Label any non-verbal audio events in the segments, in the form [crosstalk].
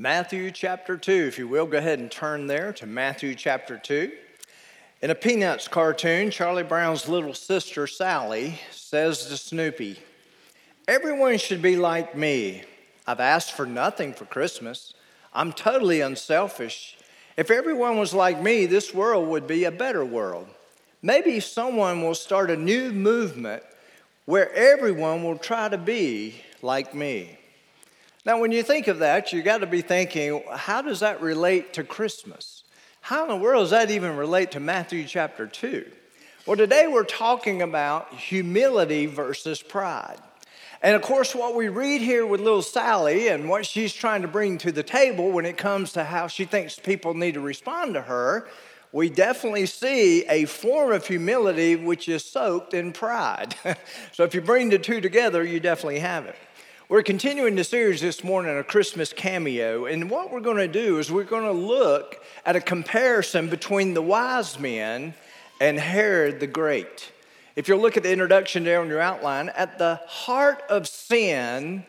Matthew chapter 2. If you will, go ahead and turn there to Matthew chapter 2. In a Peanuts cartoon, Charlie Brown's little sister, Sally, says to Snoopy, Everyone should be like me. I've asked for nothing for Christmas. I'm totally unselfish. If everyone was like me, this world would be a better world. Maybe someone will start a new movement where everyone will try to be like me. Now, when you think of that, you got to be thinking, how does that relate to Christmas? How in the world does that even relate to Matthew chapter 2? Well, today we're talking about humility versus pride. And of course, what we read here with little Sally and what she's trying to bring to the table when it comes to how she thinks people need to respond to her, we definitely see a form of humility which is soaked in pride. [laughs] so if you bring the two together, you definitely have it. We're continuing the series this morning, a Christmas cameo. And what we're going to do is we're going to look at a comparison between the wise men and Herod the Great. If you look at the introduction there on your outline, at the heart of sin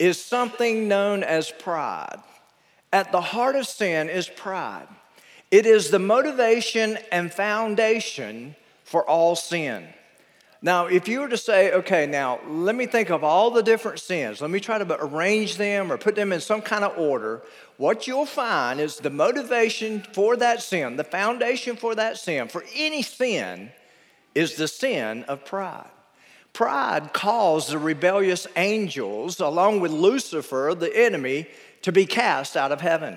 is something known as pride. At the heart of sin is pride. It is the motivation and foundation for all sin. Now, if you were to say, okay, now let me think of all the different sins, let me try to arrange them or put them in some kind of order, what you'll find is the motivation for that sin, the foundation for that sin, for any sin, is the sin of pride. Pride caused the rebellious angels, along with Lucifer, the enemy, to be cast out of heaven.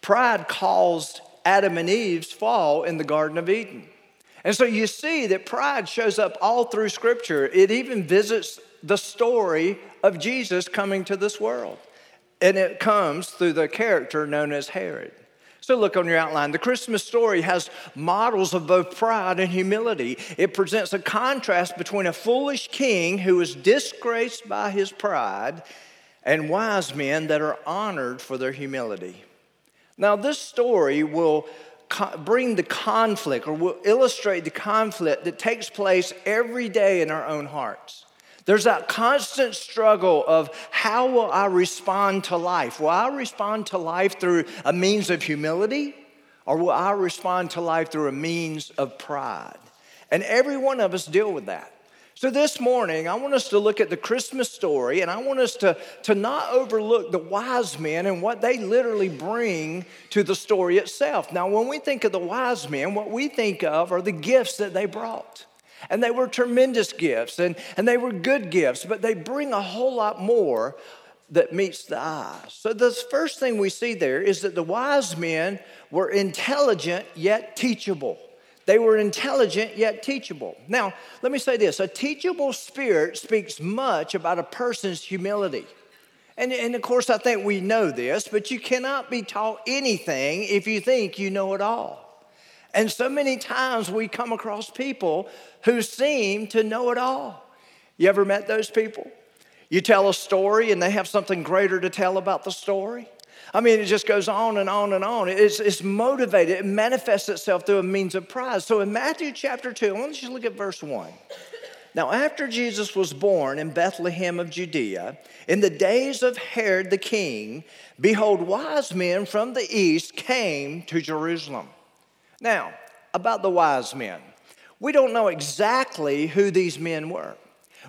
Pride caused Adam and Eve's fall in the Garden of Eden. And so you see that pride shows up all through Scripture. It even visits the story of Jesus coming to this world. And it comes through the character known as Herod. So, look on your outline. The Christmas story has models of both pride and humility. It presents a contrast between a foolish king who is disgraced by his pride and wise men that are honored for their humility. Now, this story will bring the conflict or will illustrate the conflict that takes place every day in our own hearts. There's that constant struggle of how will I respond to life? Will I respond to life through a means of humility or will I respond to life through a means of pride? And every one of us deal with that. So, this morning, I want us to look at the Christmas story and I want us to, to not overlook the wise men and what they literally bring to the story itself. Now, when we think of the wise men, what we think of are the gifts that they brought. And they were tremendous gifts and, and they were good gifts, but they bring a whole lot more that meets the eye. So, the first thing we see there is that the wise men were intelligent yet teachable. They were intelligent yet teachable. Now, let me say this a teachable spirit speaks much about a person's humility. And, and of course, I think we know this, but you cannot be taught anything if you think you know it all. And so many times we come across people who seem to know it all. You ever met those people? You tell a story and they have something greater to tell about the story. I mean, it just goes on and on and on. It's, it's motivated, it manifests itself through a means of pride. So in Matthew chapter 2, let's just look at verse 1. Now, after Jesus was born in Bethlehem of Judea, in the days of Herod the king, behold, wise men from the east came to Jerusalem. Now, about the wise men, we don't know exactly who these men were.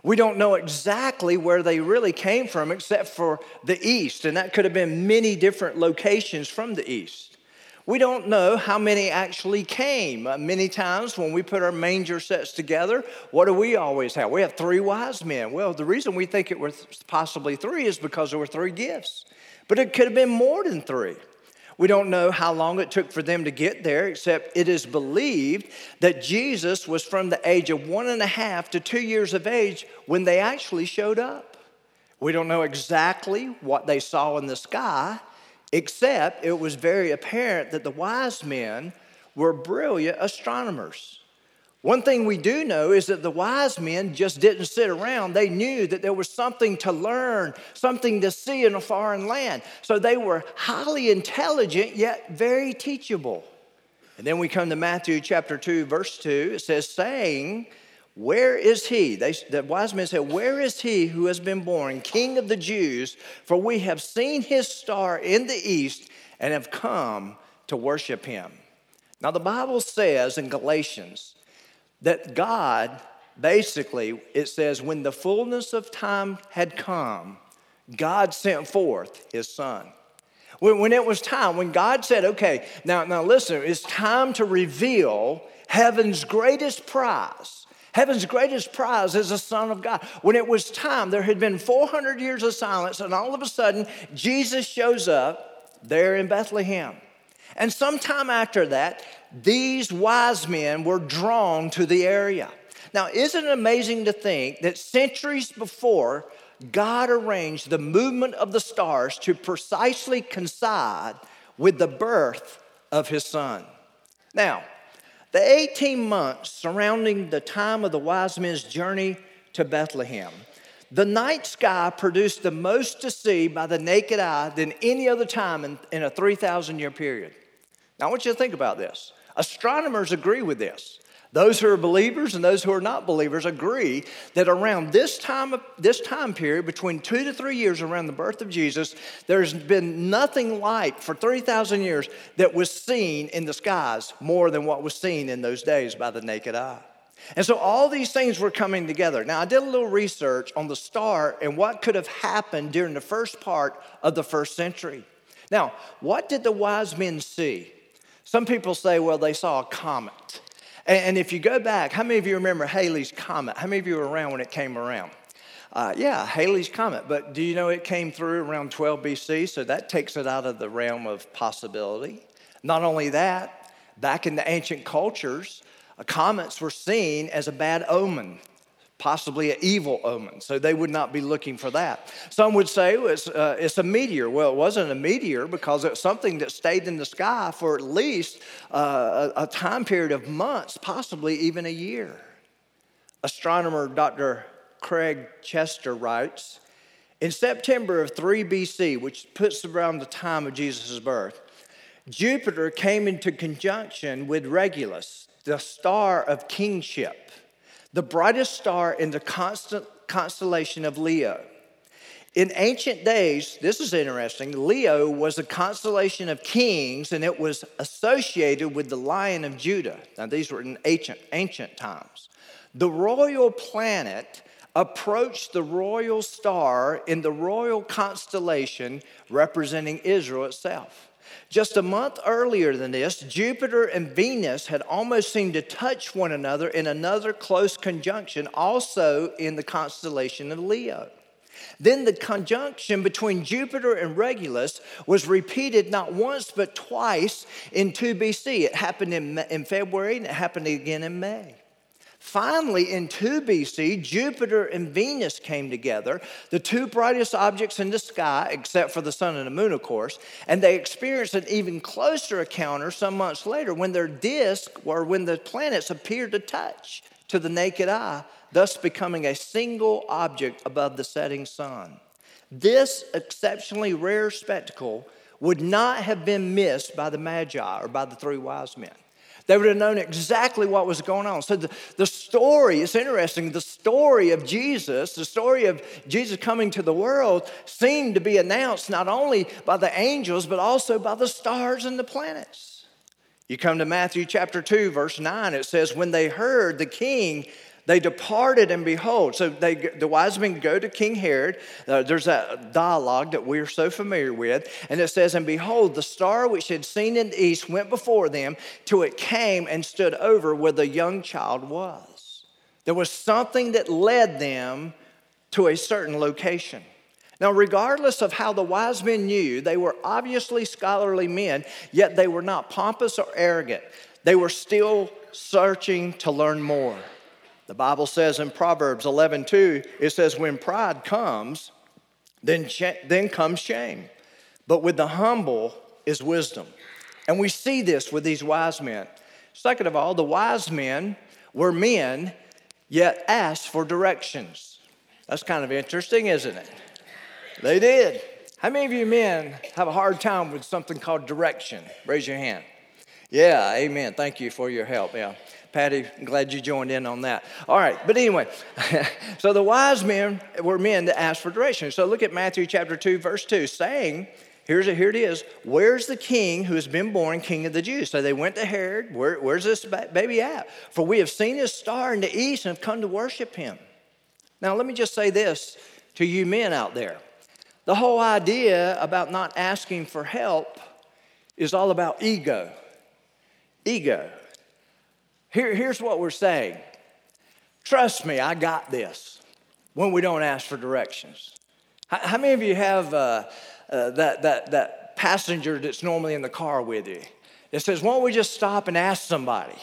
We don't know exactly where they really came from except for the east, and that could have been many different locations from the east. We don't know how many actually came. Uh, many times when we put our manger sets together, what do we always have? We have three wise men. Well, the reason we think it was possibly three is because there were three gifts, but it could have been more than three. We don't know how long it took for them to get there, except it is believed that Jesus was from the age of one and a half to two years of age when they actually showed up. We don't know exactly what they saw in the sky, except it was very apparent that the wise men were brilliant astronomers. One thing we do know is that the wise men just didn't sit around. They knew that there was something to learn, something to see in a foreign land. So they were highly intelligent, yet very teachable. And then we come to Matthew chapter 2, verse 2. It says, saying, Where is he? They, the wise men said, Where is he who has been born, King of the Jews? For we have seen his star in the east and have come to worship him. Now, the Bible says in Galatians that God, basically, it says, when the fullness of time had come, God sent forth his son. When, when it was time, when God said, okay, now, now listen, it's time to reveal heaven's greatest prize. Heaven's greatest prize is the Son of God. When it was time, there had been 400 years of silence, and all of a sudden, Jesus shows up there in Bethlehem. And sometime after that, these wise men were drawn to the area. Now, isn't it amazing to think that centuries before, God arranged the movement of the stars to precisely coincide with the birth of his son? Now, the 18 months surrounding the time of the wise men's journey to Bethlehem, the night sky produced the most to see by the naked eye than any other time in, in a 3,000 year period. Now, I want you to think about this. Astronomers agree with this. Those who are believers and those who are not believers agree that around this time, this time period, between two to three years around the birth of Jesus, there's been nothing like for 3,000 years that was seen in the skies more than what was seen in those days by the naked eye. And so all these things were coming together. Now, I did a little research on the star and what could have happened during the first part of the first century. Now, what did the wise men see? Some people say, well, they saw a comet. And, if you go back, how many of you remember Halley's Comet? How many of you were around when it came around? Uh, yeah, Halley's Comet. But do you know it came through around 12 BC? So that takes it out of the realm of possibility. Not only that, back in the ancient cultures, uh, comets were seen as a bad omen possibly an evil omen. So they would not be looking for that. Some would say it's, uh, it's a meteor. Well, it wasn't a meteor because it's something that stayed in the sky for at least uh, a, a time period of months, possibly even a year. Astronomer Dr. Craig Chester writes In September of 3 BC, which puts around the time of Jesus' birth, Jupiter came into conjunction with Regulus, the star of kingship the brightest star in the constant constellation of Leo. In ancient days, this is interesting, Leo was a constellation of kings and it was associated with the Lion of Judah. Now, these were in ancient, ancient times. The royal planet approached the royal star in the royal constellation representing Israel itself. Just a month earlier than this, Jupiter and Venus had almost seemed to touch one another in another close conjunction, also in the constellation of Leo. Then the conjunction between Jupiter and Regulus was repeated not once but twice in 2 BC. It happened in, in February and it happened again in May. Finally, in 2 BC, Jupiter and Venus came together, the two brightest objects in the sky, except for the sun and the moon, of course, and they experienced an even closer encounter some months later when their disk, or when the planets appeared to touch to the naked eye, thus becoming a single object above the setting sun. This exceptionally rare spectacle would not have been missed by the Magi or by the three wise men. They would have known exactly what was going on. So the, the story, it's interesting, the story of Jesus, the story of Jesus coming to the world seemed to be announced not only by the angels, but also by the stars and the planets. You come to Matthew chapter 2, verse 9, it says, When they heard the king they departed, and behold, so they, the wise men go to King Herod. Uh, there's that dialogue that we're so familiar with. And it says, And behold, the star which had seen in the east went before them till it came and stood over where the young child was. There was something that led them to a certain location. Now, regardless of how the wise men knew, they were obviously scholarly men, yet they were not pompous or arrogant. They were still searching to learn more. The Bible says in Proverbs 11 2, it says, When pride comes, then, sh- then comes shame. But with the humble is wisdom. And we see this with these wise men. Second of all, the wise men were men, yet asked for directions. That's kind of interesting, isn't it? They did. How many of you men have a hard time with something called direction? Raise your hand. Yeah, amen. Thank you for your help. Yeah. Patty, glad you joined in on that. All right, but anyway, [laughs] so the wise men were men that asked for direction. So look at Matthew chapter 2, verse 2, saying, Here's a, here it is. Where's the king who has been born king of the Jews? So they went to Herod. Where, where's this baby at? For we have seen his star in the east and have come to worship him. Now, let me just say this to you men out there. The whole idea about not asking for help is all about ego. Ego. Here, here's what we're saying Trust me, I got this when we don't ask for directions. How, how many of you have uh, uh, that, that, that passenger that's normally in the car with you? It says, Why don't we just stop and ask somebody?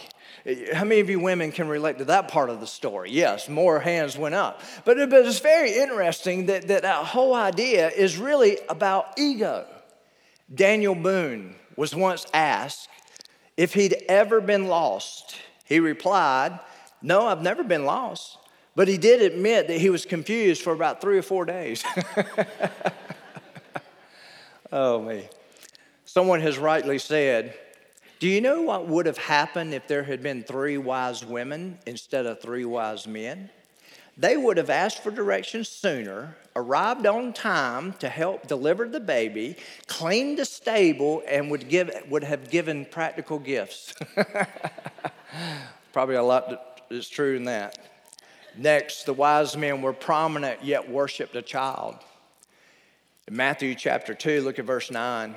How many of you women can relate to that part of the story? Yes, more hands went up. But, but it's very interesting that, that that whole idea is really about ego. Daniel Boone was once asked if he'd ever been lost. He replied, No, I've never been lost. But he did admit that he was confused for about three or four days. [laughs] oh, me. Someone has rightly said, do you know what would have happened if there had been three wise women instead of three wise men? They would have asked for directions sooner, arrived on time to help deliver the baby, cleaned the stable, and would, give, would have given practical gifts. [laughs] Probably a lot is true in that. Next, the wise men were prominent yet worshiped a child. In Matthew chapter 2, look at verse 9.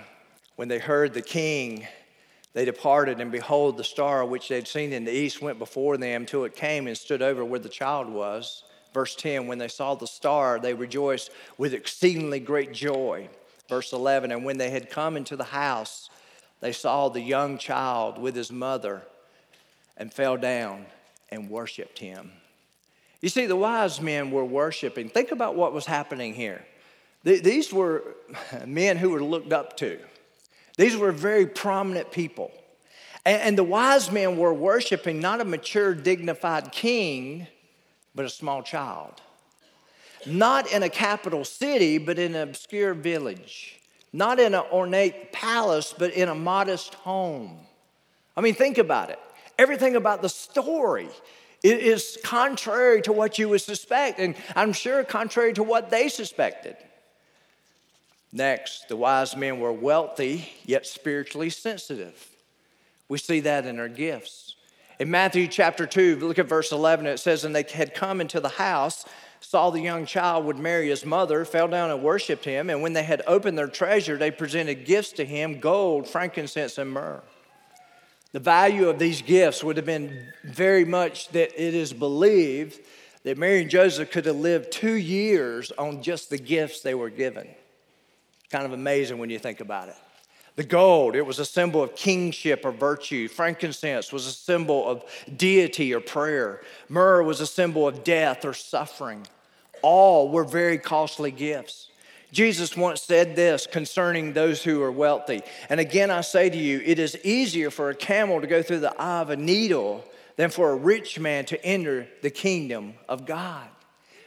When they heard the king they departed, and behold, the star which they had seen in the east went before them till it came and stood over where the child was. Verse 10 When they saw the star, they rejoiced with exceedingly great joy. Verse 11 And when they had come into the house, they saw the young child with his mother and fell down and worshiped him. You see, the wise men were worshiping. Think about what was happening here. These were [laughs] men who were looked up to. These were very prominent people. And, the wise men were worshiping not a mature, dignified king, but a small child. Not in a capital city, but in an obscure village. Not in an ornate palace, but in a modest home. I mean, think about it. Everything about the story is contrary to what you would suspect, and I'm sure contrary to what they suspected. Next, the wise men were wealthy, yet spiritually sensitive. We see that in their gifts. In Matthew chapter 2, look at verse 11, it says, And they had come into the house, saw the young child with Mary his mother, fell down and worshiped him. And when they had opened their treasure, they presented gifts to him gold, frankincense, and myrrh. The value of these gifts would have been very much that it is believed that Mary and Joseph could have lived two years on just the gifts they were given. Kind of amazing when you think about it. The gold, it was a symbol of kingship or virtue. Frankincense was a symbol of deity or prayer. Myrrh was a symbol of death or suffering. All were very costly gifts. Jesus once said this concerning those who are wealthy. And again, I say to you, it is easier for a camel to go through the eye of a needle than for a rich man to enter the kingdom of God.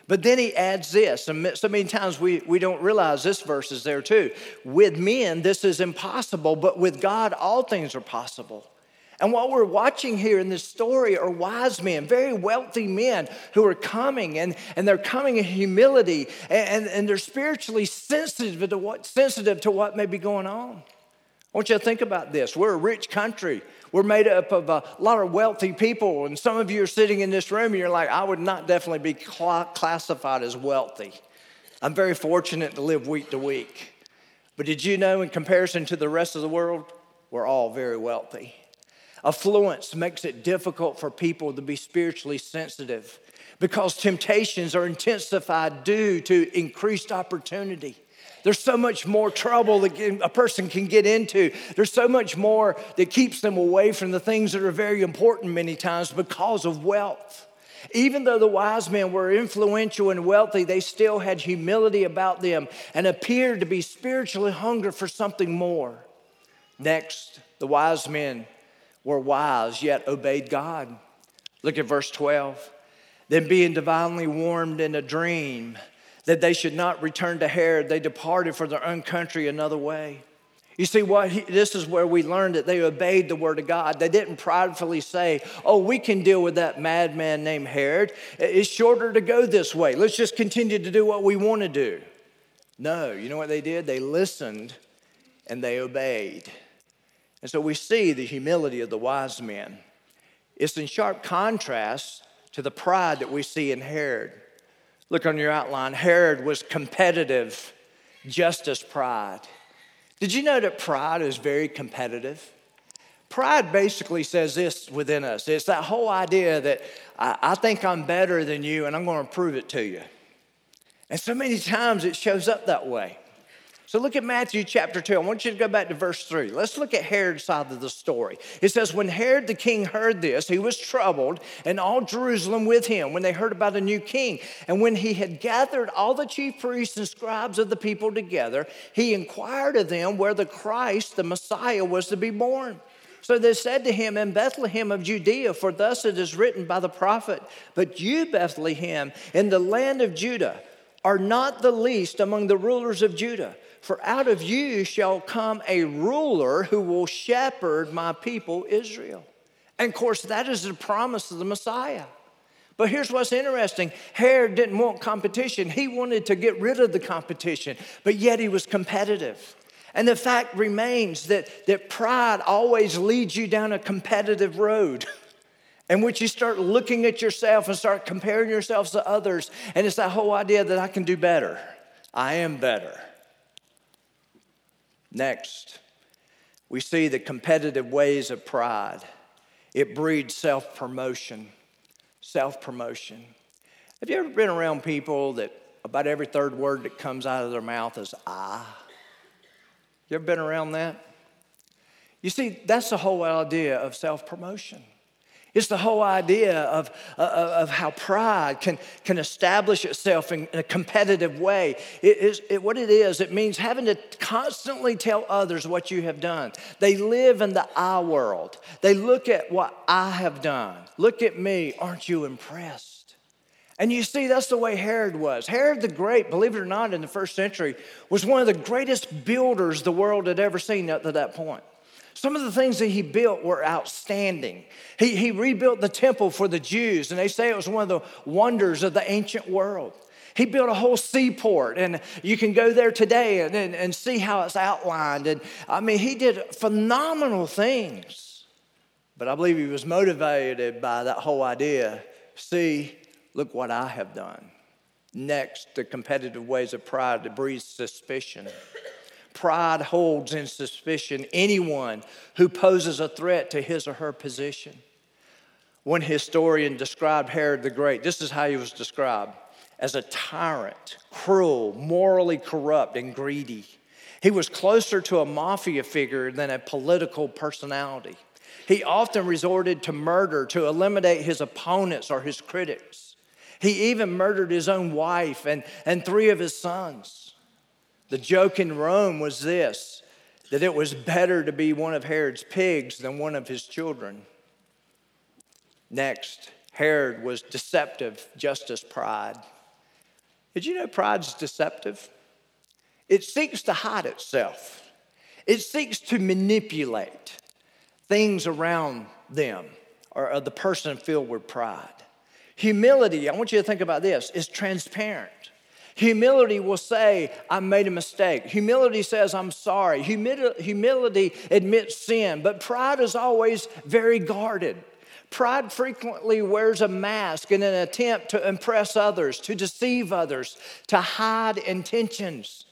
But then he adds this, and so many times we, we don't realize this verse is there too. With men, this is impossible, but with God, all things are possible. And what we're watching here in this story are wise men, very wealthy men who are coming, and, and they're coming in humility, and, and they're spiritually sensitive to, what, sensitive to what may be going on. I want you to think about this. We're a rich country. We're made up of a lot of wealthy people. And some of you are sitting in this room and you're like, I would not definitely be classified as wealthy. I'm very fortunate to live week to week. But did you know, in comparison to the rest of the world, we're all very wealthy? Affluence makes it difficult for people to be spiritually sensitive because temptations are intensified due to increased opportunity. There's so much more trouble that a person can get into. There's so much more that keeps them away from the things that are very important many times because of wealth. Even though the wise men were influential and wealthy, they still had humility about them and appeared to be spiritually hungry for something more. Next, the wise men were wise yet obeyed God. Look at verse 12. Then, being divinely warned in a dream, that they should not return to Herod, they departed for their own country another way. You see, what he, this is where we learned that they obeyed the word of God. They didn't pridefully say, Oh, we can deal with that madman named Herod. It's shorter to go this way. Let's just continue to do what we want to do. No, you know what they did? They listened and they obeyed. And so we see the humility of the wise men. It's in sharp contrast to the pride that we see in Herod. Look on your outline. Herod was competitive, just as pride. Did you know that pride is very competitive? Pride basically says this within us it's that whole idea that I, I think I'm better than you and I'm going to prove it to you. And so many times it shows up that way. So look at Matthew chapter 2. I want you to go back to verse 3. Let's look at Herod's side of the story. It says, When Herod the king heard this, he was troubled, and all Jerusalem with him, when they heard about a new king. And when he had gathered all the chief priests and scribes of the people together, he inquired of them where the Christ, the Messiah, was to be born. So they said to him, In Bethlehem of Judea, for thus it is written by the prophet, But you, Bethlehem, in the land of Judah, are not the least among the rulers of Judah. For out of you shall come a ruler who will shepherd my people Israel. And of course, that is the promise of the Messiah. But here's what's interesting Herod didn't want competition, he wanted to get rid of the competition, but yet he was competitive. And the fact remains that, that pride always leads you down a competitive road. [laughs] in which you start looking at yourself and start comparing yourselves to others. And it's that whole idea that I can do better. I am better. Next, we see the competitive ways of pride. It breeds self promotion. Self promotion. Have you ever been around people that about every third word that comes out of their mouth is I? You ever been around that? You see, that's the whole idea of self promotion. It's the whole idea of, uh, of how pride can, can establish itself in, a competitive way. It is, it, what it is, it means having to constantly tell others what you have done. They live in the I world. They look at what I have done. Look at me. Aren't you impressed? And you see, that's the way Herod was. Herod the Great, believe it or not, in the first century, was one of the greatest builders the world had ever seen up to that point. Some of the things that he built were outstanding. He, he rebuilt the temple for the Jews, and they say it was one of the wonders of the ancient world. He built a whole seaport, and you can go there today and, and, and see how it's outlined. And I mean, he did phenomenal things. But I believe he was motivated by that whole idea see, look what I have done. Next, the competitive ways of pride to breed suspicion. Pride holds in suspicion anyone who poses a threat to his or her position. One historian described Herod the Great. This is how he was described as a tyrant, cruel, morally corrupt, and greedy. He was closer to a mafia figure than a political personality. He often resorted to murder to eliminate his opponents or his critics. He even murdered his own wife and, and three of his sons. The joke in Rome was this that it was better to be one of Herod's pigs than one of his children. Next, Herod was deceptive just as pride. Did you know pride's deceptive? It seeks to hide itself, it seeks to manipulate things around them or the person filled with pride. Humility, I want you to think about this, is transparent. Humility will say, I made a mistake. Humility says, I'm sorry. Humility admits sin, but pride is always very guarded. Pride frequently wears a mask in an attempt to impress others, to deceive others, to hide intentions.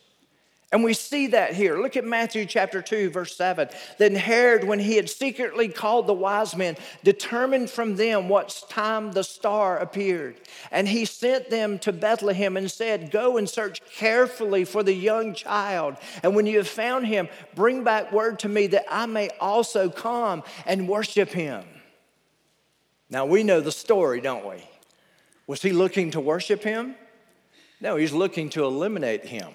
And we see that here. Look at Matthew chapter 2, verse 7. Then Herod, when he had secretly called the wise men, determined from them what time the star appeared. And he sent them to Bethlehem and said, Go and search carefully for the young child. And when you have found him, bring back word to me that I may also come and worship him. Now we know the story, don't we? Was he looking to worship him? No, he's looking to eliminate him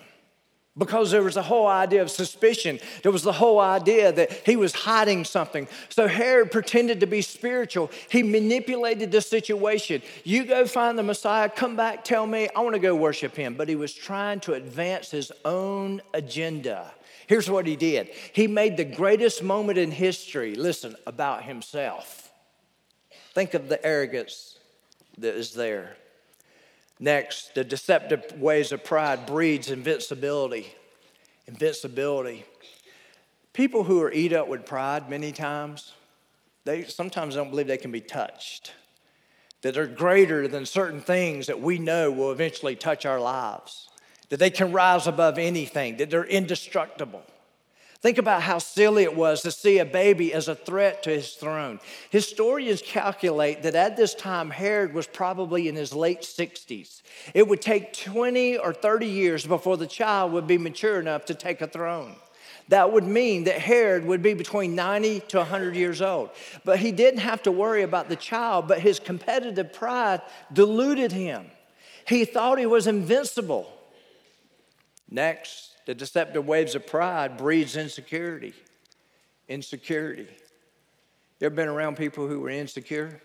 because there was a whole idea of suspicion. There was the whole idea that he was hiding something. So Herod pretended to be spiritual. He manipulated the situation. You go find the Messiah, come back, tell me, I want to go worship him. But he was trying to advance his own agenda. Here's what he did he made the greatest moment in history, listen, about himself. Think of the arrogance that is there. Next, the deceptive ways of pride breeds invincibility. Invincibility. People who are eat up with pride many times, they sometimes don't believe they can be touched. That they're greater than certain things that we know will eventually touch our lives. That they can rise above anything, that they're indestructible. Think about how silly it was to see a baby as a threat to his throne. Historians calculate that at this time, Herod was probably in his late 60s. It would take 20 or 30 years before the child would be mature enough to take a throne. That would mean that Herod would be between 90 to 100 years old. But he didn't have to worry about the child, but his competitive pride deluded him. He thought he was invincible. Next, the deceptive waves of pride breeds insecurity. Insecurity. You ever been around people who were insecure?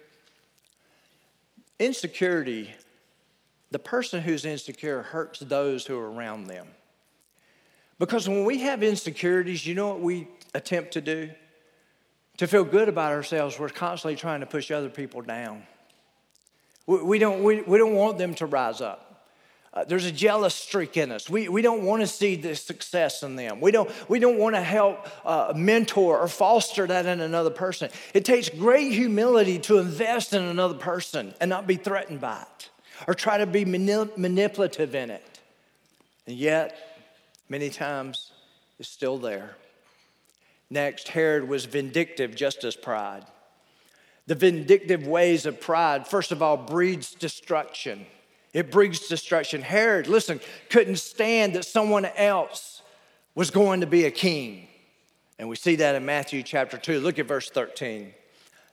Insecurity, the person who's insecure hurts those who are around them. Because when we have insecurities, you know what we attempt to do? To feel good about ourselves, we're constantly trying to push other people down. We, we don't, we, we don't want them to rise up. Uh, there's a jealous streak in us. We, we don't want to see the success in them. We don't, we don't want to help uh, mentor or foster that in another person. It takes great humility to invest in another person and not be threatened by it or try to be manip- manipulative in it. And yet, many times, it's still there. Next, Herod was vindictive just as pride. The vindictive ways of pride, first of all, breeds destruction. It brings destruction. Herod, listen, couldn't stand that someone else was going to be a king. And we see that in Matthew chapter 2. Look at verse 13.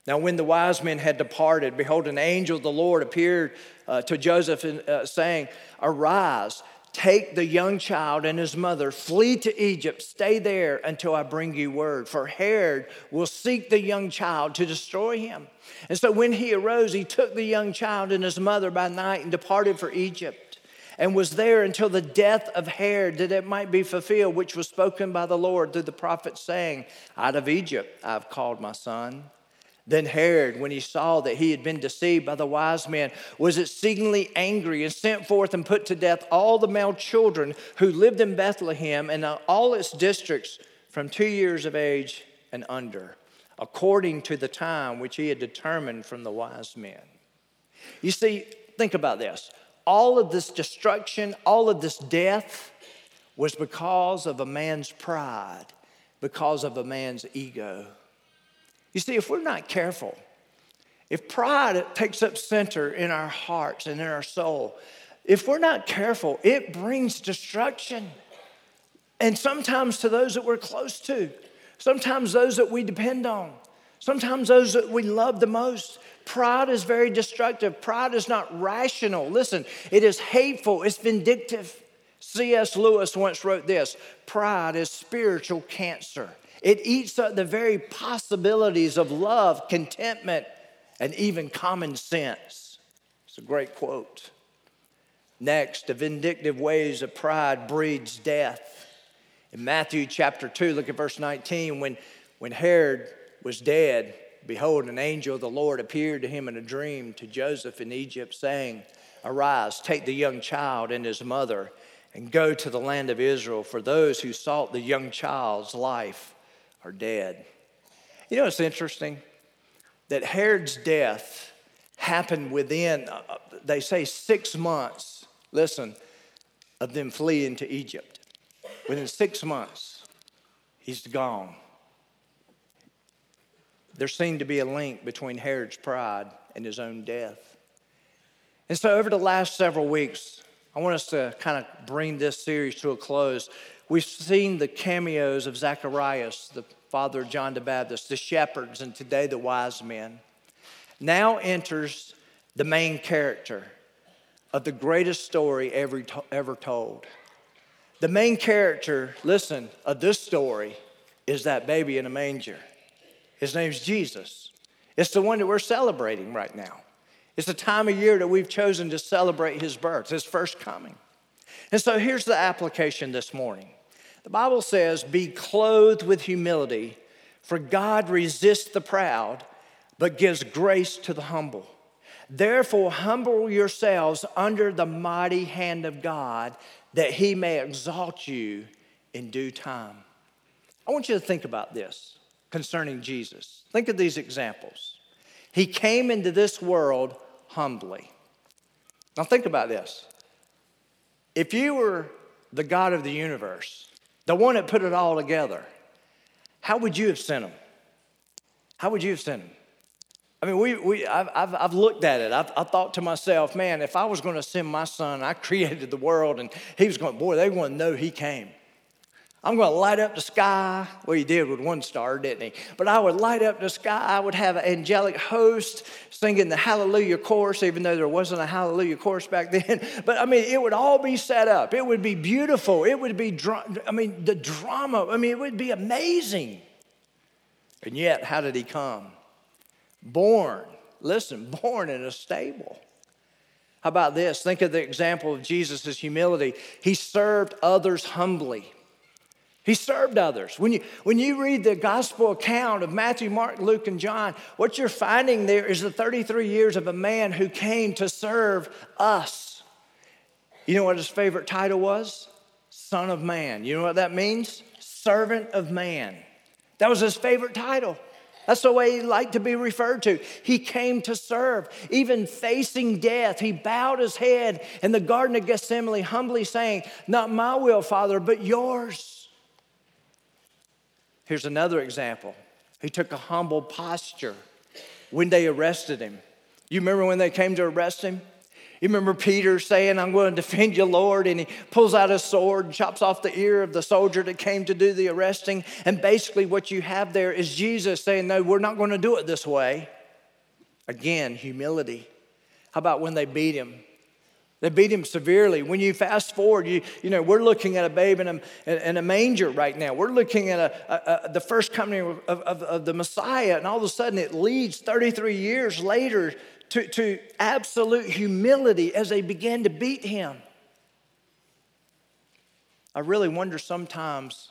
Now, when the wise men had departed, behold, an angel of the Lord appeared uh, to Joseph, uh, saying, Arise, Take the young child and his mother, flee to Egypt, stay there until I bring you word. For Herod will seek the young child to destroy him. And so when he arose, he took the young child and his mother by night and departed for Egypt, and was there until the death of Herod, that it might be fulfilled, which was spoken by the Lord through the prophet, saying, Out of Egypt I've called my son. Then Herod, when he saw that he had been deceived by the wise men, was exceedingly angry and sent forth and put to death all the male children who lived in Bethlehem and all its districts from two years of age and under, according to the time which he had determined from the wise men. You see, think about this. All of this destruction, all of this death was because of a man's pride, because of a man's ego. You see, if we're not careful, if pride takes up center in our hearts and in our soul, if we're not careful, it brings destruction. And sometimes to those that we're close to, sometimes those that we depend on, sometimes those that we love the most. Pride is very destructive. Pride is not rational. Listen, it is hateful, it's vindictive. C.S. Lewis once wrote this Pride is spiritual cancer. It eats up the very possibilities of love, contentment, and even common sense. It's a great quote. Next, the vindictive ways of pride breeds death. In Matthew chapter 2, look at verse 19. When, when Herod was dead, behold, an angel of the Lord appeared to him in a dream to Joseph in Egypt, saying, Arise, take the young child and his mother, and go to the land of Israel, for those who sought the young child's life are dead. You know, it's interesting that Herod's death happened within, uh, uh, they say, six months, listen, of them fleeing to Egypt. Within six months, he's gone. There seemed to be a link between Herod's pride and his own death. And so, over the last several weeks, I want us to kind of bring this series to a close. We've seen the cameos of Zacharias, the father John the Baptist, the shepherds, and today the wise men. Now enters the main character of the greatest story ever, ever told. The main character, listen, of this story is that baby in a manger. His name's Jesus. It's the one that we're celebrating right now. It's the time of year that we've chosen to celebrate his birth, his first coming. And so here's the application this morning The Bible says, Be clothed with humility, for God resists the proud, but gives grace to the humble. Therefore, humble yourselves under the mighty hand of God, that he may exalt you in due time. I want you to think about this concerning Jesus. Think of these examples. He came into this world humbly. Now, think about this. If you were the God of the universe, the one that put it all together, how would you have sent him? How would you have sent him? I mean, we, we, I've, I've, I've looked at it. I've, I thought to myself, man, if I was going to send my son, I [laughs] created the world, and he was going, boy, they want to know he came. I'm going to light up the sky. Well, he did with one star, didn't he? But I would light up the sky. I would have an angelic host singing the Hallelujah chorus, even though there wasn't a Hallelujah chorus back [laughs] then. But I mean, it would all be set up. It would be beautiful. It would be, I mean, the drama. I mean, it would be amazing. And yet, how did he come? Born, listen, born in a stable. How about this? Think of the example of Jesus' humility. He served others humbly. He served others. When you, when you read the gospel account of Matthew, Mark, Luke, and John, what you're finding there is the 33 years of a man who came to serve us. You know what his favorite title was? Son of Man. You know what that means? Servant of man. That was his favorite title. That's the way he liked to be referred to. He came to serve. Even facing death, he bowed his head in the Garden of Gethsemane, humbly saying, Not my will, Father, but yours. Here's another example. He took a humble posture when they arrested him. You remember when they came to arrest him? You remember Peter saying, I'm going to defend you, Lord, and he pulls out his sword and chops off the ear of the soldier that came to do the arresting. And basically, what you have there is Jesus saying, No, we're not going to do it this way. Again, humility. How about when they beat him? They beat him severely. When you fast forward, you, you know, we're looking at a babe in a, in a manger right now. We're looking at a, a, a the first coming of, of, of, the Messiah, and all of a sudden it leads 33 years later to, to absolute humility as they begin to beat him. I really wonder sometimes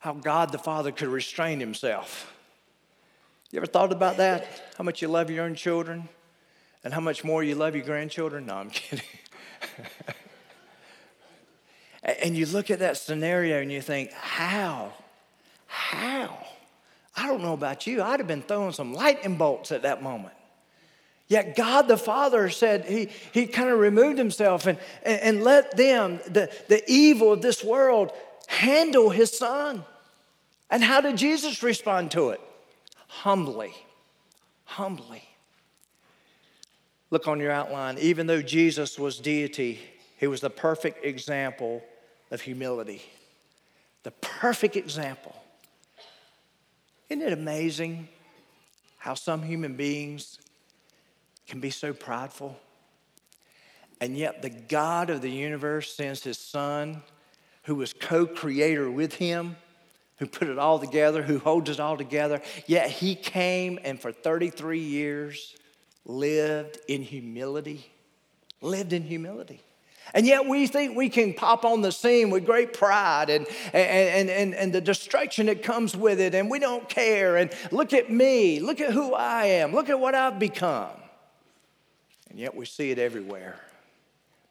how God the Father could restrain himself. You ever thought about that? How much you love your own children and how much more you love your grandchildren? No, I'm kidding. [laughs] [laughs] and you look at that scenario and you think, how? How? I don't know about you. I'd have been throwing some lightning bolts at that moment. Yet God the Father said he, he kind of removed himself and, and, and let them, the, the evil of this world, handle his son. And how did Jesus respond to it? Humbly. Humbly. Look on your outline. Even though Jesus was deity, he was the perfect example of humility. The perfect example. Isn't it amazing how some human beings can be so prideful? And yet, the God of the universe sends his son, who was co creator with him, who put it all together, who holds it all together. Yet, he came and for 33 years lived in humility, lived in humility. And yet we think we can pop on the scene with great pride and, and, and, and, the distraction that comes with it, and we don't care. And look at me, look at who I am, look at what I've become. And yet we see it everywhere.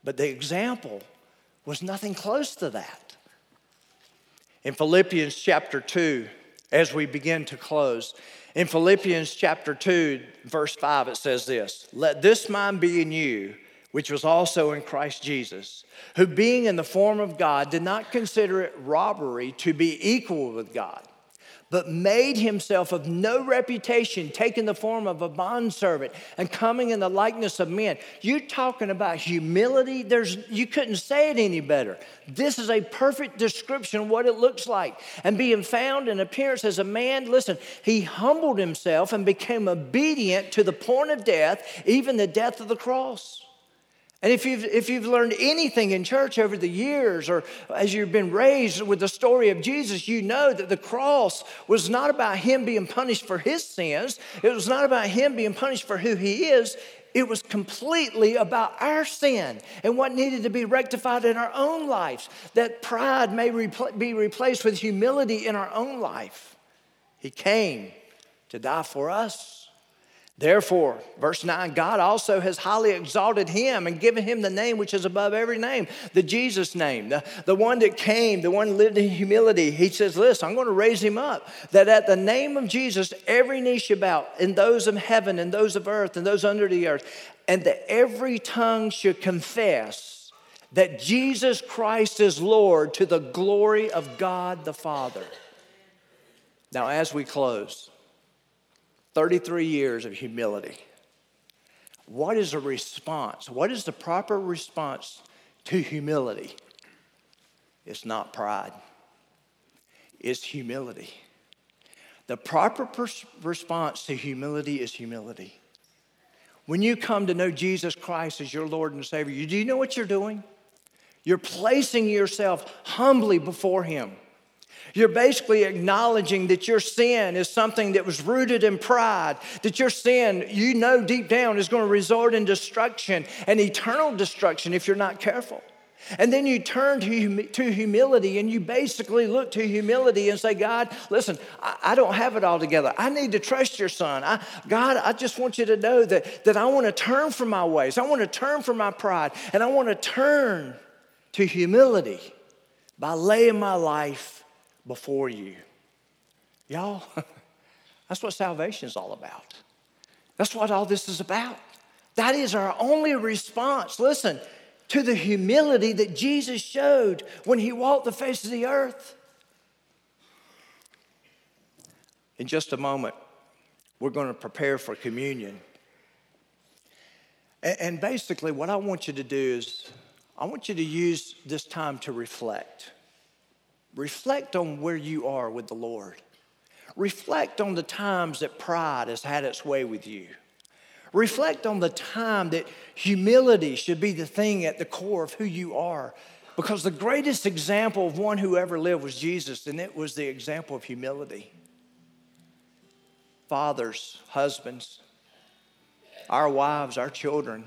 But the example was nothing close to that. In Philippians chapter 2, as we begin to close, in Philippians chapter 2, verse 5, it says this Let this mind be in you, which was also in Christ Jesus, who being in the form of God did not consider it robbery to be equal with God but made himself of no reputation, taking the form of a bondservant and coming in the likeness of men. You're talking about humility. There's, you couldn't say it any better. This is a perfect description of what it looks like. And being found in appearance as a man, listen, he humbled himself and became obedient to the point of death, even the death of the cross. And if you've, if you've learned anything in church over the years, or as you've been raised with the story of Jesus, you know that the cross was not about him being punished for his sins. It was not about him being punished for who he is. It was completely about our sin and what needed to be rectified in our own lives, that pride may repl- be replaced with humility in our own life. He came to die for us. Therefore, verse 9, God also has highly exalted him and given him the name which is above every name, the Jesus name, the, the one that came, the one lived in humility. He says, Listen, I'm going to raise him up, that at the name of Jesus, every knee shall bow, in those of heaven, and those of earth, and those under the earth, and that every tongue should confess that Jesus Christ is Lord to the glory of God the Father. Now, as we close, 33 years of humility. What is the response? What is the proper response to humility? It's not pride, it's humility. The proper pers- response to humility is humility. When you come to know Jesus Christ as your Lord and Savior, do you know what you're doing? You're placing yourself humbly before Him. You're basically acknowledging that your sin is something that was rooted in pride, that your sin, you know deep down, is going to result in destruction and eternal destruction if you're not careful. And then you turn to, hum- to humility and you basically look to humility and say, God, listen, I, I don't have it all together. I need to trust your son. I, God, I just want you to know that, that I want to turn from my ways. I want to turn from my pride. And I want to turn to humility by laying my life before you. Y'all, [laughs] that's what salvation is all about. That's what all this is about. That is our only response. Listen, to the humility that Jesus showed when he walked the face of the earth. In just a moment, we're going to prepare for communion. And basically, what I want you to do is, I want you to use this time to reflect. Reflect on where you are with the Lord. Reflect on the times that pride has had its way with you. Reflect on the time that humility should be the thing at the core of who you are. Because the greatest example of one who ever lived was Jesus, and it was the example of humility. Fathers, husbands, our wives, our children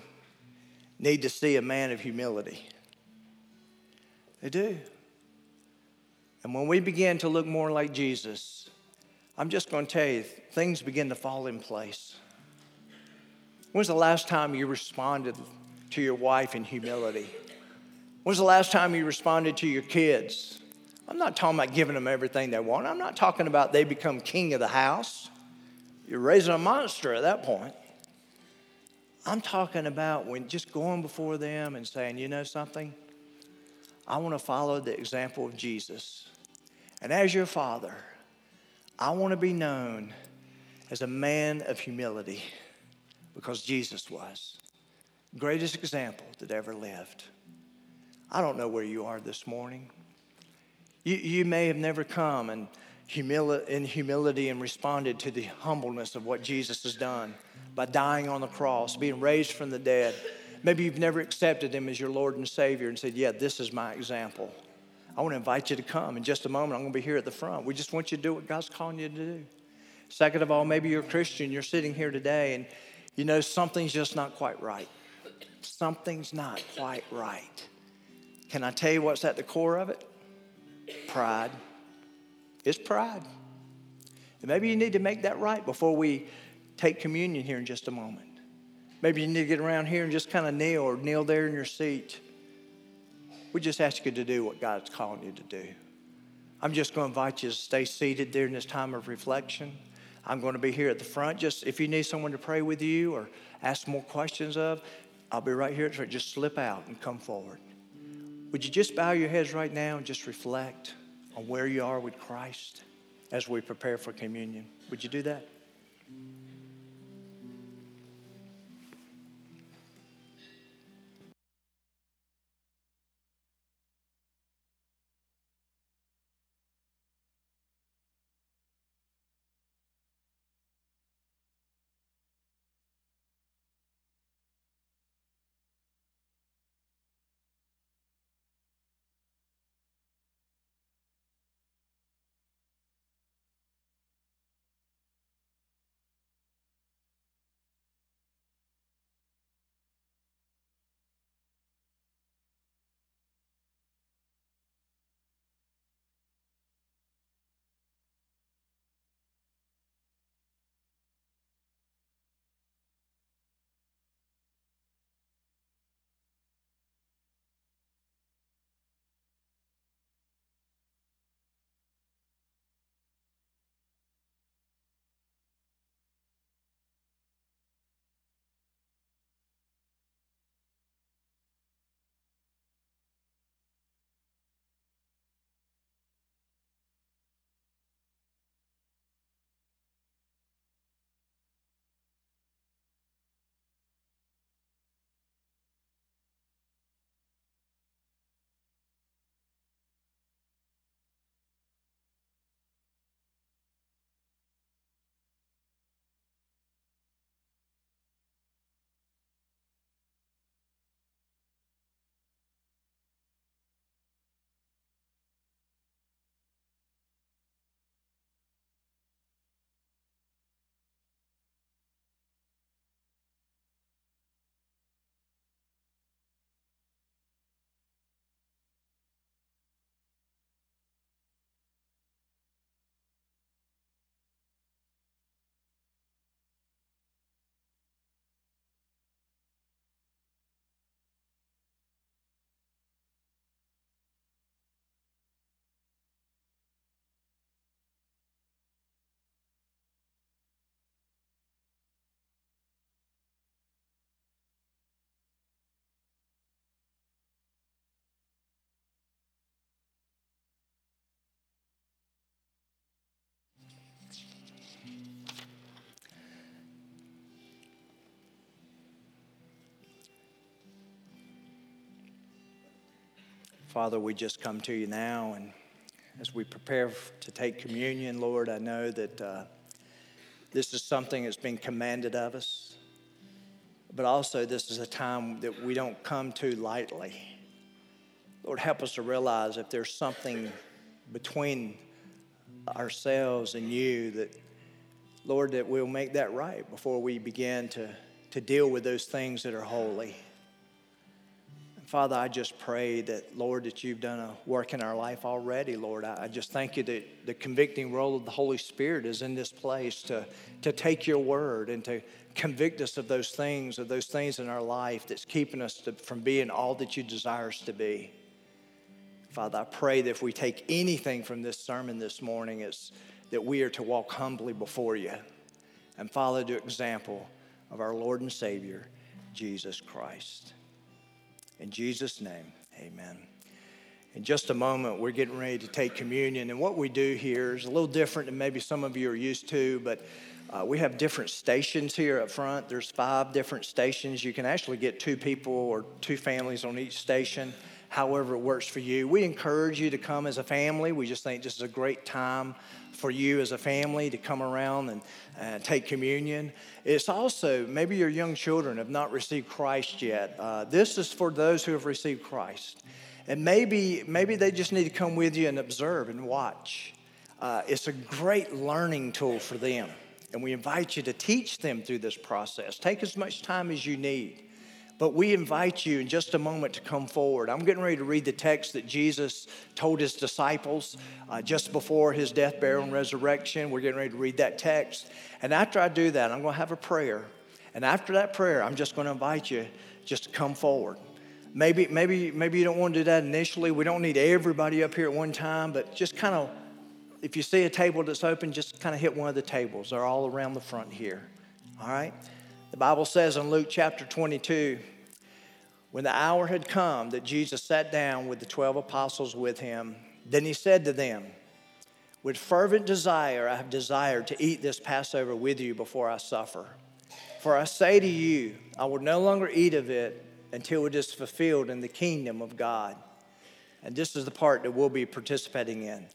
need to see a man of humility. They do. And when we begin to look more like Jesus, I'm just going to tell you, things begin to fall in place. When's the last time you responded to your wife in humility? When's the last time you responded to your kids? I'm not talking about giving them everything they want. I'm not talking about they become king of the house. You're raising a monster at that point. I'm talking about when just going before them and saying, you know something? I want to follow the example of Jesus. And as your father, I want to be known as a man of humility because Jesus was. Greatest example that ever lived. I don't know where you are this morning. You, you may have never come and humili- in humility and responded to the humbleness of what Jesus has done by dying on the cross, being raised from the dead. Maybe you've never accepted him as your Lord and Savior and said, Yeah, this is my example. I want to invite you to come. In just a moment, I'm going to be here at the front. We just want you to do what God's calling you to do. Second of all, maybe you're a Christian, you're sitting here today, and you know something's just not quite right. Something's not quite right. Can I tell you what's at the core of it? Pride. It's pride. And maybe you need to make that right before we take communion here in just a moment. Maybe you need to get around here and just kind of kneel or kneel there in your seat we just ask you to do what God's calling you to do. I'm just going to invite you to stay seated during this time of reflection. I'm going to be here at the front. Just if you need someone to pray with you or ask more questions of, I'll be right here. Just slip out and come forward. Would you just bow your heads right now and just reflect on where you are with Christ as we prepare for communion? Would you do that? Father, we just come to you now, and as we prepare to take communion, Lord, I know that uh, this is something that's been commanded of us, but also this is a time that we don't come to lightly. Lord, help us to realize if there's something between ourselves and you that, Lord, that we'll make that right before we begin to, to deal with those things that are holy. Father, I just pray that, Lord, that you've done a work in our life already, Lord. I, just thank you that the convicting role of the Holy Spirit is in this place to, to take your word and to convict us of those things, of those things in our life that's keeping us to, from being all that you desire us to be. Father, I pray that if we take anything from this sermon this morning, it's that we are to walk humbly before you and follow the example of our Lord and Savior, Jesus Christ. In Jesus' name, amen. In just a moment, we're getting ready to take communion. And what we do here is a little different than maybe some of you are used to, but uh, we have different stations here up front. There's five different stations. You can actually get two people or two families on each station, however it works for you. We encourage you to come as a family. We just think this is a great time for you as a family to come around and uh, take communion. It's also, maybe your young children have not received Christ yet. Uh, this is for those who have received Christ. And maybe, maybe they just need to come with you and observe and watch. Uh, it's a great learning tool for them. And we invite you to teach them through this process. Take as much time as you need. But we invite you in just a moment to come forward. I'm getting ready to read the text that Jesus told his disciples uh, just before his death, burial, and resurrection. We're getting ready to read that text. And after I do that, I'm going to have a prayer. And after that prayer, I'm just going to invite you just to come forward. Maybe, maybe, maybe you don't want to do that initially. We don't need everybody up here at one time, but just kind of, if you see a table that's open, just kind of hit one of the tables. They're all around the front here. All right? The Bible says in Luke chapter 22, when the hour had come that Jesus sat down with the 12 apostles with him, then he said to them, With fervent desire I have desired to eat this Passover with you before I suffer. For I say to you, I will no longer eat of it until it is fulfilled in the kingdom of God. And this is the part that we'll be participating in.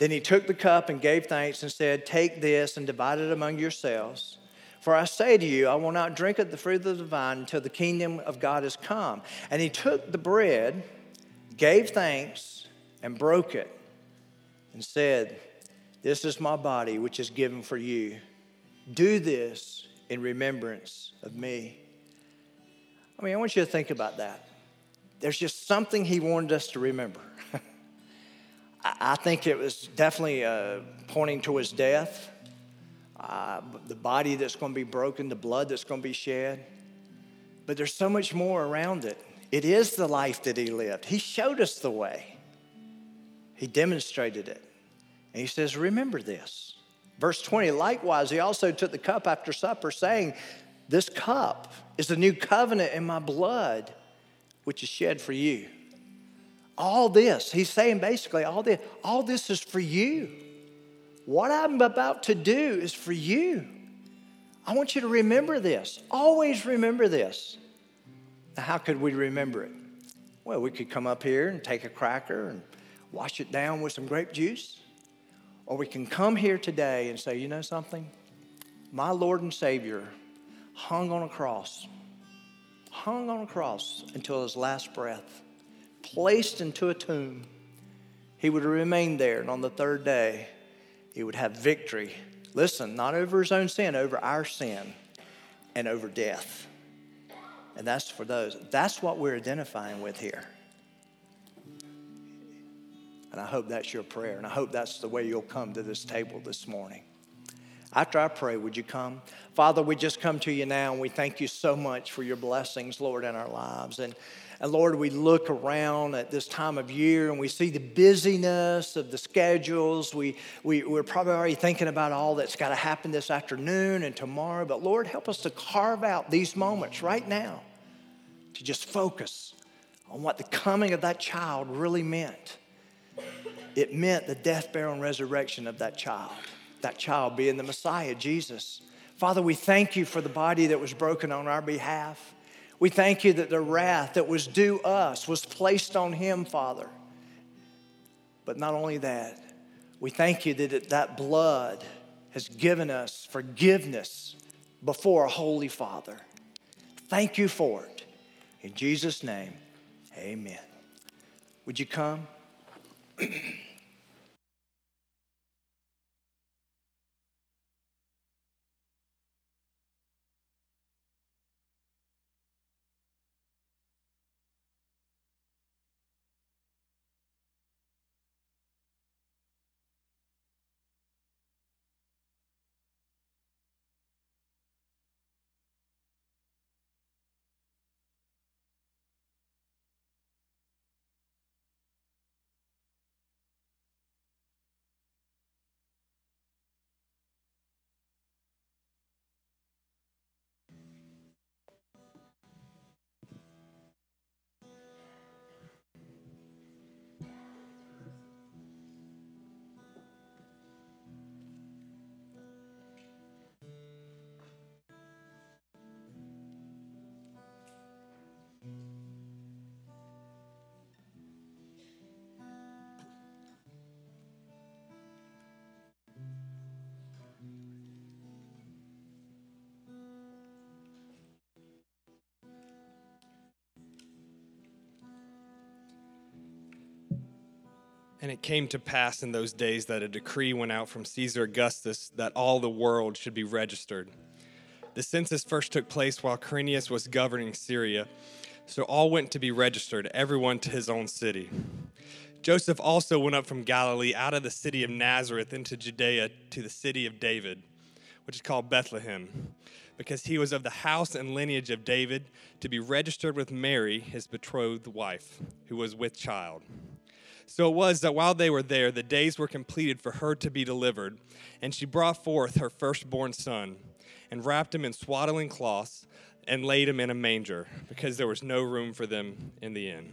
Then he took the cup and gave thanks and said, Take this and divide it among yourselves. For I say to you, I will not drink of the fruit of the vine until the kingdom of God has come. And he took the bread, gave thanks, and broke it, and said, This is my body, which is given for you. Do this in remembrance of me. I mean, I want you to think about that. There's just something he wanted us to remember. [laughs] I think it was definitely uh, pointing to his death uh, the body that's going to be broken, the blood that's going to be shed. But there's so much more around it. It is the life that he lived. He showed us the way, he demonstrated it. And he says, Remember this. Verse 20, likewise, he also took the cup after supper, saying, This cup is the new covenant in my blood, which is shed for you. All this, he's saying basically, all this, all this is for you. What I'm about to do is for you. I want you to remember this. Always remember this. Now, how could we remember it? Well, we could come up here and take a cracker and wash it down with some grape juice. Or we can come here today and say, you know something? My Lord and Savior hung on a cross, hung on a cross until his last breath, placed into a tomb. He would remain there, and on the third day, he would have victory. Listen, not over his own sin, over our sin and over death. And that's for those. That's what we're identifying with here. And I hope that's your prayer. And I hope that's the way you'll come to this table this morning. After I pray, would you come? Father, we just come to you now and we thank you so much for your blessings, Lord, in our lives. And and Lord, we look around at this time of year and we see the busyness of the schedules. We, we, we're probably already thinking about all that's got to happen this afternoon and tomorrow. But Lord, help us to carve out these moments right now to just focus on what the coming of that child really meant. It meant the death, burial, and resurrection of that child, that child being the Messiah, Jesus. Father, we thank you for the body that was broken on our behalf. We thank you that the wrath that was due us was placed on him, Father. But not only that, we thank you that that blood has given us forgiveness before a holy Father. Thank you for it. In Jesus' name, amen. Would you come? [clears throat] And it came to pass in those days that a decree went out from Caesar Augustus that all the world should be registered. The census first took place while Quirinius was governing Syria, so all went to be registered, everyone to his own city. Joseph also went up from Galilee out of the city of Nazareth into Judea to the city of David, which is called Bethlehem, because he was of the house and lineage of David, to be registered with Mary, his betrothed wife, who was with child. So it was that while they were there, the days were completed for her to be delivered, and she brought forth her firstborn son, and wrapped him in swaddling cloths, and laid him in a manger, because there was no room for them in the inn.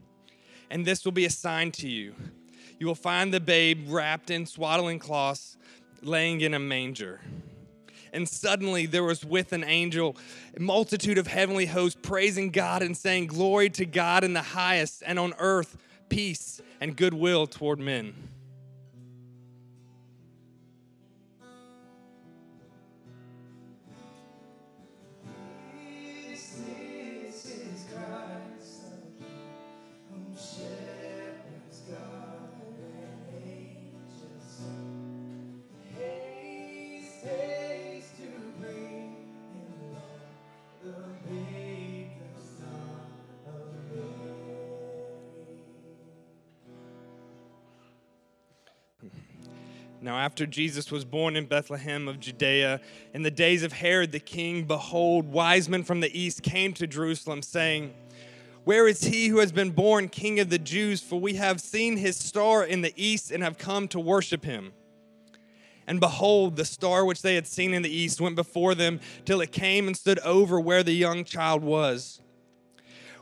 and this will be a sign to you. You will find the babe wrapped in swaddling cloths, laying in a manger. And suddenly there was with an angel a multitude of heavenly hosts praising God and saying, Glory to God in the highest, and on earth peace and goodwill toward men. Now, after Jesus was born in Bethlehem of Judea, in the days of Herod the king, behold, wise men from the east came to Jerusalem, saying, Where is he who has been born king of the Jews? For we have seen his star in the east and have come to worship him. And behold, the star which they had seen in the east went before them till it came and stood over where the young child was.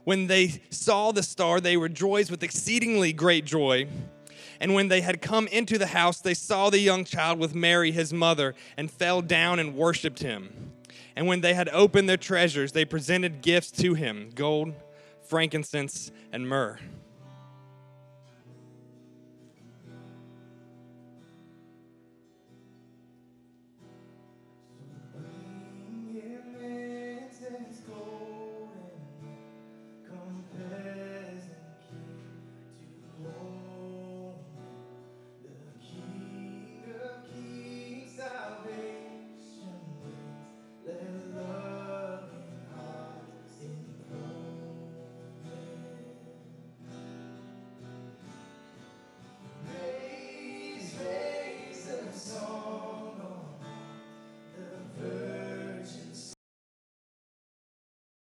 When they saw the star, they rejoiced with exceedingly great joy. And when they had come into the house, they saw the young child with Mary, his mother, and fell down and worshiped him. And when they had opened their treasures, they presented gifts to him gold, frankincense, and myrrh.